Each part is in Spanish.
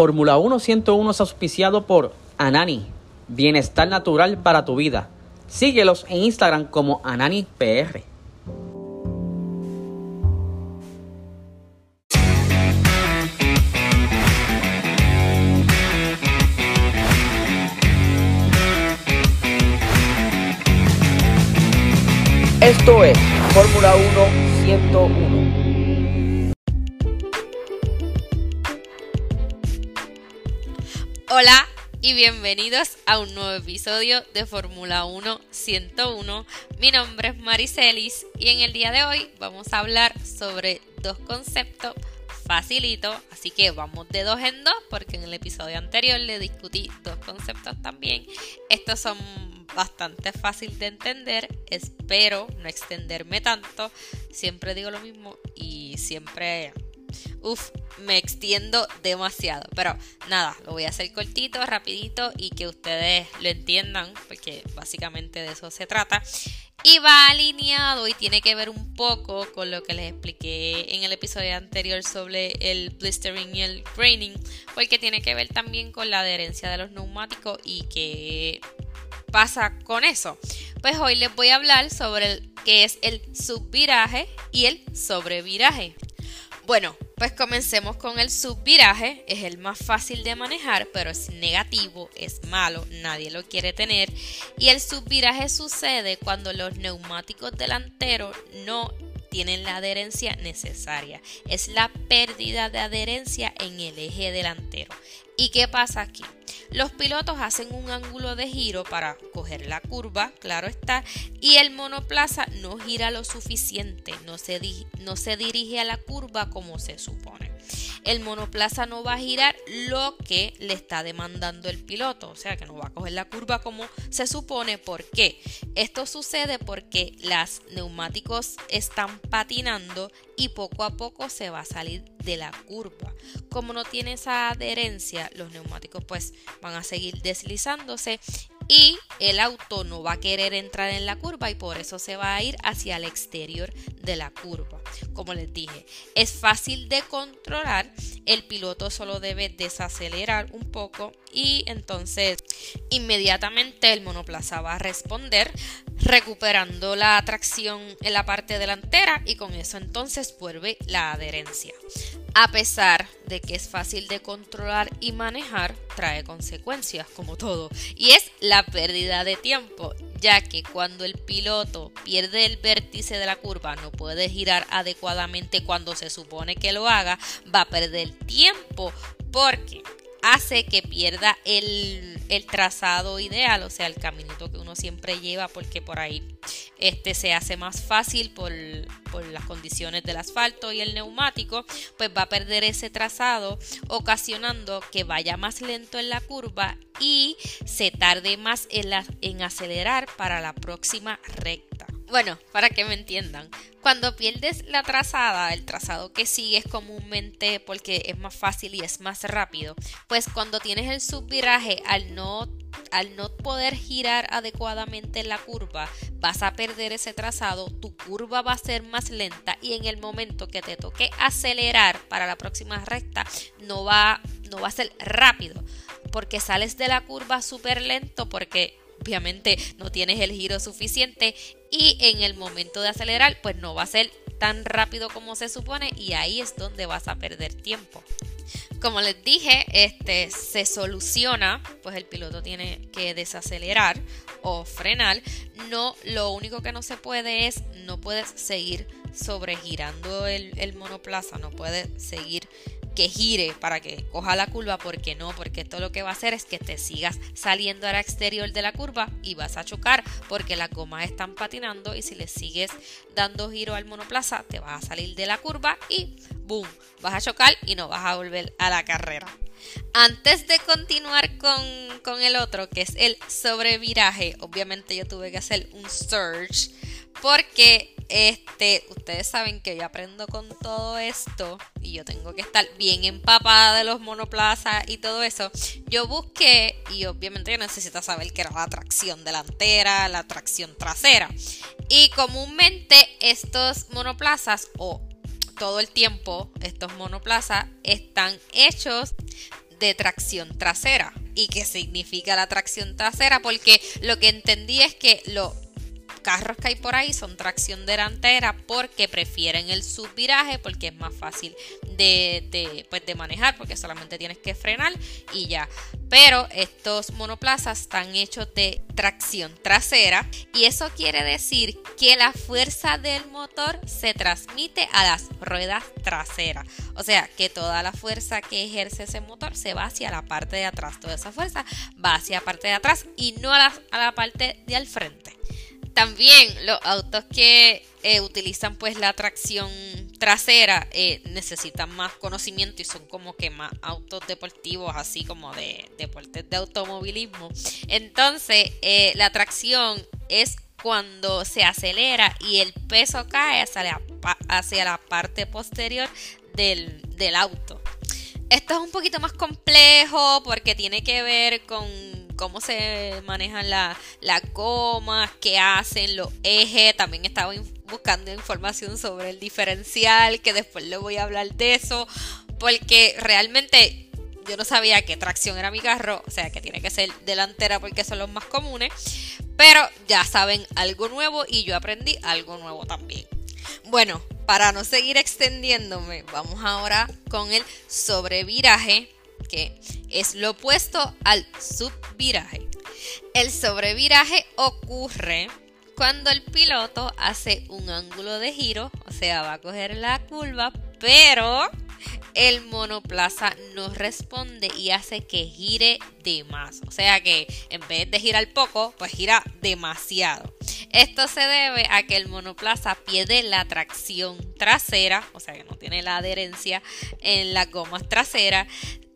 Fórmula 1 101 es auspiciado por Anani, bienestar natural para tu vida. Síguelos en Instagram como AnaniPR. Esto es Fórmula 1 101. Hola y bienvenidos a un nuevo episodio de Fórmula 1 101. Mi nombre es Maricelis y en el día de hoy vamos a hablar sobre dos conceptos facilito, así que vamos de dos en dos porque en el episodio anterior le discutí dos conceptos también. Estos son bastante fácil de entender, espero no extenderme tanto, siempre digo lo mismo y siempre Uf, me extiendo demasiado. Pero nada, lo voy a hacer cortito, rapidito y que ustedes lo entiendan, porque básicamente de eso se trata. Y va alineado y tiene que ver un poco con lo que les expliqué en el episodio anterior sobre el blistering y el graining, porque tiene que ver también con la adherencia de los neumáticos y qué pasa con eso. Pues hoy les voy a hablar sobre qué es el subviraje y el sobreviraje. Bueno, pues comencemos con el subviraje. Es el más fácil de manejar, pero es negativo, es malo, nadie lo quiere tener. Y el subviraje sucede cuando los neumáticos delanteros no tienen la adherencia necesaria. Es la pérdida de adherencia en el eje delantero. ¿Y qué pasa aquí? Los pilotos hacen un ángulo de giro para coger la curva, claro está, y el monoplaza no gira lo suficiente, no se, dirige a la curva como se supone. El monoplaza no va a girar lo que le está demandando el piloto, o sea que no va a coger la curva como se supone. ¿Por qué? Esto sucede porque las neumáticos están patinando y poco a poco se va a salir de la curva. Como no tiene esa adherencia, los neumáticos pues van a seguir deslizándose y el auto no va a querer entrar en la curva y por eso se va a ir hacia el exterior de la curva. Como les dije, es fácil de controlar, el piloto solo debe desacelerar un poco y entonces inmediatamente el monoplaza va a responder recuperando la tracción en la parte delantera y con eso entonces vuelve la adherencia. A pesar de que es fácil de controlar y manejar, trae consecuencias como todo y es la pérdida de tiempo ya que cuando el piloto pierde el vértice de la curva, no puede girar adecuadamente cuando se supone que lo haga, va a perder tiempo porque hace que pierda el, trazado ideal, o sea, el caminito que uno siempre lleva, porque por ahí este se hace más fácil por, por, las condiciones del asfalto y el neumático, pues va a perder ese trazado, ocasionando que vaya más lento en la curva y se tarde más en, en acelerar para la próxima recta. Bueno, para que me entiendan, cuando pierdes la trazada, el trazado que sigues comúnmente porque es más fácil y es más rápido, pues cuando tienes el subviraje, al no, al no poder girar adecuadamente la curva, vas a perder ese trazado, tu curva va a ser más lenta y en el momento que te toque acelerar para la próxima recta, no va, no va a ser rápido porque sales de la curva súper lento porque obviamente no tienes el giro suficiente y en el momento de acelerar pues no va a ser tan rápido como se supone y ahí es donde vas a perder tiempo. Como les dije, este se soluciona, pues el piloto tiene que desacelerar o frenar. No, lo único que no se puede es, no puedes seguir sobregirando el, el monoplaza, no puedes seguir que gire para que coja la curva, porque no, porque esto lo que va a hacer es que te sigas saliendo al exterior de la curva y vas a chocar porque las gomas están patinando y si le sigues dando giro al monoplaza te vas a salir de la curva y boom, vas a chocar y no vas a volver a la carrera. Antes de continuar con, con el otro, que es el sobreviraje, obviamente yo tuve que hacer un search porque este, ustedes saben que yo aprendo con todo esto y yo tengo que estar bien empapada de los monoplazas y todo eso. Yo busqué y obviamente yo necesito saber qué era la tracción delantera, la tracción trasera. Y comúnmente estos monoplazas o todo el tiempo estos monoplazas están hechos de tracción trasera. ¿Y qué significa la tracción trasera? Porque lo que entendí es que lo carros que hay por ahí son tracción delantera porque prefieren el subviraje porque es más fácil de, pues de manejar porque solamente tienes que frenar y ya. Pero estos monoplazas están hechos de tracción trasera y eso quiere decir que la fuerza del motor se transmite a las ruedas traseras. O sea que toda la fuerza que ejerce ese motor se va hacia la parte de atrás. Toda esa fuerza va hacia la parte de atrás y no a la, a la parte de al frente. También los autos que eh, utilizan pues la tracción trasera eh, necesitan más conocimiento y son como que más autos deportivos así como de deportes de automovilismo. Entonces eh, la tracción es cuando se acelera y el peso cae hacia la, hacia la parte posterior del, del auto. Esto es un poquito más complejo porque tiene que ver con cómo se manejan las gomas, qué hacen los ejes. También estaba buscando información sobre el diferencial, que después le voy a hablar de eso, porque realmente yo no sabía qué tracción era mi carro, o sea que tiene que ser delantera porque son los más comunes, pero ya saben algo nuevo y yo aprendí algo nuevo también. Bueno, para no seguir extendiéndome, vamos ahora con el sobreviraje que es lo opuesto al subviraje. El sobreviraje ocurre cuando el piloto hace un ángulo de giro, o sea, va a coger la curva, pero el monoplaza no responde y hace que gire de más. O sea que en vez de girar poco, pues gira demasiado. Esto se debe a que el monoplaza pierde la tracción trasera, o sea que no tiene la adherencia en las gomas traseras.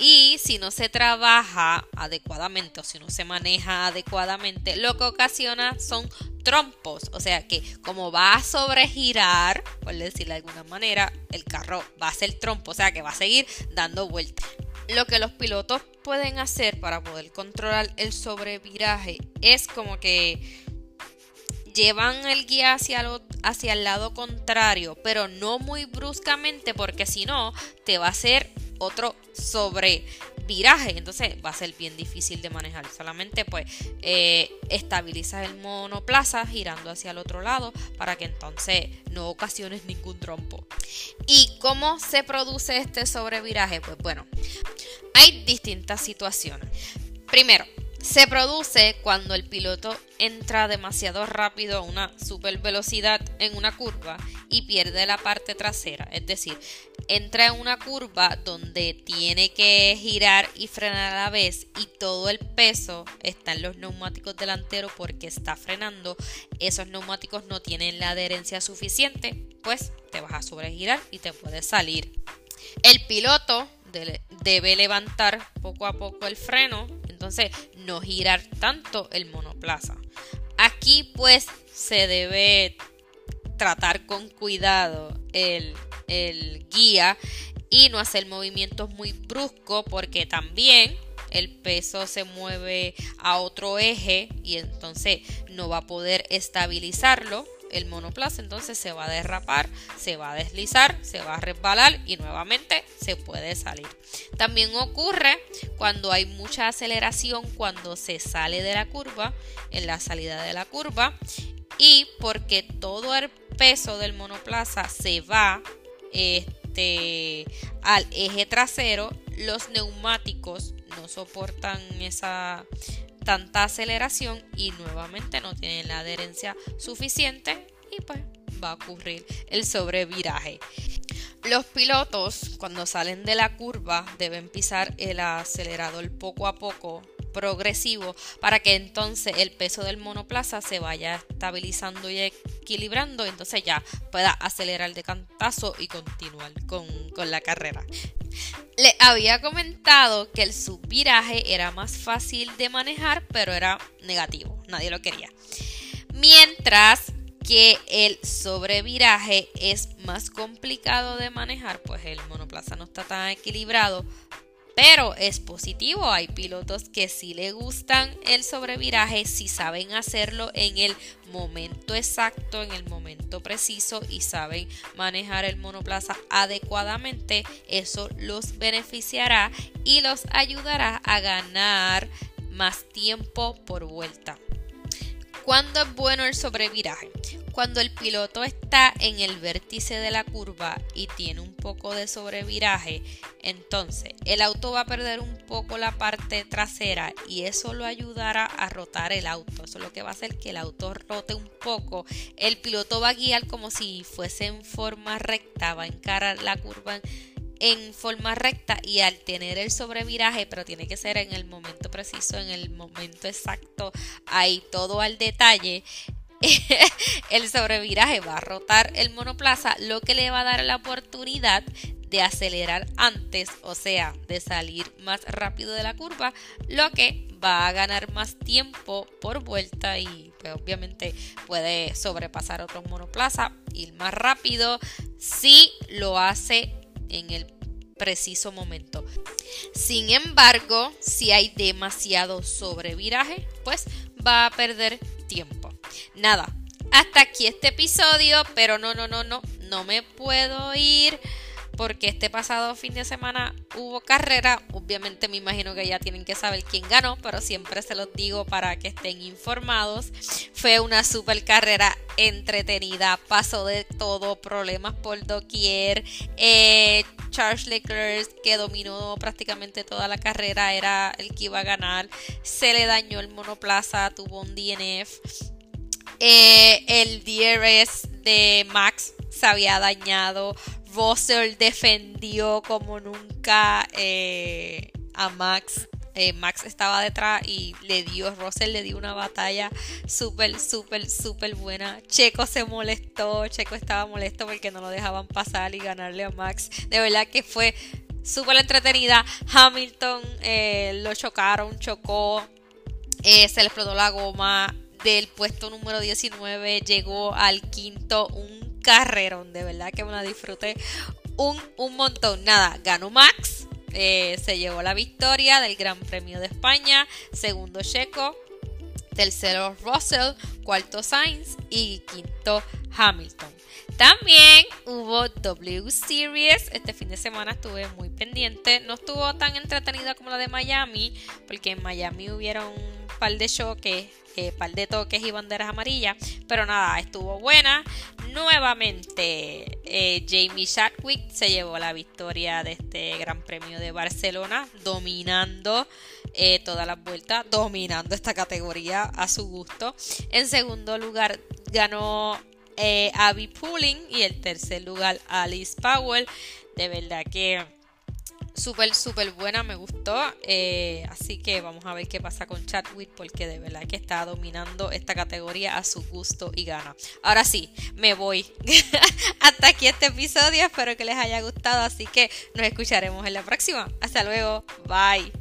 Y si no se trabaja adecuadamente o si no se maneja adecuadamente, lo que ocasiona son trompos. O sea que como va a sobregirar, por decirlo de alguna manera, el carro va a ser trompo, o sea que va a seguir dando vueltas. Lo que los pilotos pueden hacer para poder controlar el sobreviraje es como que llevan el guía hacia, hacia el lado contrario, pero no muy bruscamente porque si no te va a hacer otro sobre viraje, entonces va a ser bien difícil de manejar. Solamente pues eh, estabilizas el monoplaza girando hacia el otro lado para que entonces no ocasiones ningún trompo. ¿Y cómo se produce este sobreviraje? Pues bueno, hay distintas situaciones. Primero, se produce cuando el piloto entra demasiado rápido a una super velocidad en una curva y pierde la parte trasera. Es decir, entra en una curva donde tiene que girar y frenar a la vez y todo el peso está en los neumáticos delanteros porque está frenando. Esos neumáticos no tienen la adherencia suficiente, pues te vas a sobregirar y te puedes salir. El piloto debe levantar poco a poco el freno entonces no girar tanto el monoplaza. Aquí pues se debe tratar con cuidado el, el guía y no hacer movimientos muy bruscos porque también el peso se mueve a otro eje y entonces no va a poder estabilizarlo el monoplaza entonces se va a derrapar, se va a deslizar, se va a resbalar y nuevamente se puede salir. También ocurre cuando hay mucha aceleración cuando se sale de la curva, en la salida de la curva y porque todo el peso del monoplaza se va este, al eje trasero, los neumáticos no soportan esa tanta aceleración y nuevamente no tienen la adherencia suficiente y pues va a ocurrir el sobreviraje. Los pilotos cuando salen de la curva deben pisar el acelerador poco a poco progresivo para que entonces el peso del monoplaza se vaya estabilizando y equilibrando entonces ya pueda acelerar de cantazo y continuar con, con la carrera. Le había comentado que el subviraje era más fácil de manejar, pero era negativo, nadie lo quería. Mientras que el sobreviraje es más complicado de manejar, pues el monoplaza no está tan equilibrado, Pero es positivo, hay pilotos que sí le gustan el sobreviraje, si saben hacerlo en el momento exacto, en el momento preciso y saben manejar el monoplaza adecuadamente, eso los beneficiará y los ayudará a ganar más tiempo por vuelta. ¿Cuándo es bueno el sobreviraje? Cuando el piloto está en el vértice de la curva y tiene un poco de sobreviraje, entonces el auto va a perder un poco la parte trasera y eso lo ayudará a rotar el auto. Eso es lo que va a hacer que el auto rote un poco. El piloto va a guiar como si fuese en forma recta, va a encarar la curva en forma recta y al tener el sobreviraje, pero tiene que ser en el momento preciso, en el momento exacto, ahí todo al detalle. el sobreviraje va a rotar el monoplaza, lo que le va a dar la oportunidad de acelerar antes, o sea, de salir más rápido de la curva, lo que va a ganar más tiempo por vuelta y pues, obviamente puede sobrepasar otros monoplaza, ir más rápido si lo hace en el preciso momento. Sin embargo, si hay demasiado sobreviraje, pues va a perder tiempo. Nada, hasta aquí este episodio, pero no, no, no, no, no me puedo ir porque este pasado fin de semana hubo carrera. Obviamente me imagino que ya tienen que saber quién ganó, pero siempre se los digo para que estén informados. Fue una super carrera entretenida, pasó de todo, problemas por doquier. Eh, Charles Leclerc, que dominó prácticamente toda la carrera, era el que iba a ganar. Se le dañó el monoplaza, tuvo un DNF. Eh, el DRS de Max se había dañado. Russell defendió como nunca eh, a Max. Eh, Max estaba detrás y le dio, Russell le dio una batalla súper, súper, súper buena. Checo se molestó, Checo estaba molesto porque no lo dejaban pasar y ganarle a Max. De verdad que fue súper entretenida. Hamilton lo chocaron, chocó, se le explotó la goma. Del puesto número 19 llegó al quinto, un carrerón, de verdad que me la disfruté un, un montón. Nada, ganó Max, eh, se llevó la victoria del Gran Premio de España, segundo Checo, tercero Russell, cuarto Sainz y quinto Hamilton. También hubo W Series. Este fin de semana estuve muy pendiente. No estuvo tan entretenida como la de Miami, porque en Miami hubieron par de choques, eh, par de toques y banderas amarillas. Pero nada, estuvo buena. Nuevamente, eh, Jamie Chadwick se llevó la victoria de este Gran Premio de Barcelona, dominando eh, todas las vueltas, dominando esta categoría a su gusto. En segundo lugar, ganó eh, Abby Pulling y el tercer lugar Alice Powell. De verdad que súper, súper buena, me gustó. Eh, así que vamos a ver qué pasa con Chadwick porque de verdad que está dominando esta categoría a su gusto y gana. Ahora sí, me voy. Hasta aquí este episodio, espero que les haya gustado, así que nos escucharemos en la próxima. Hasta luego, bye.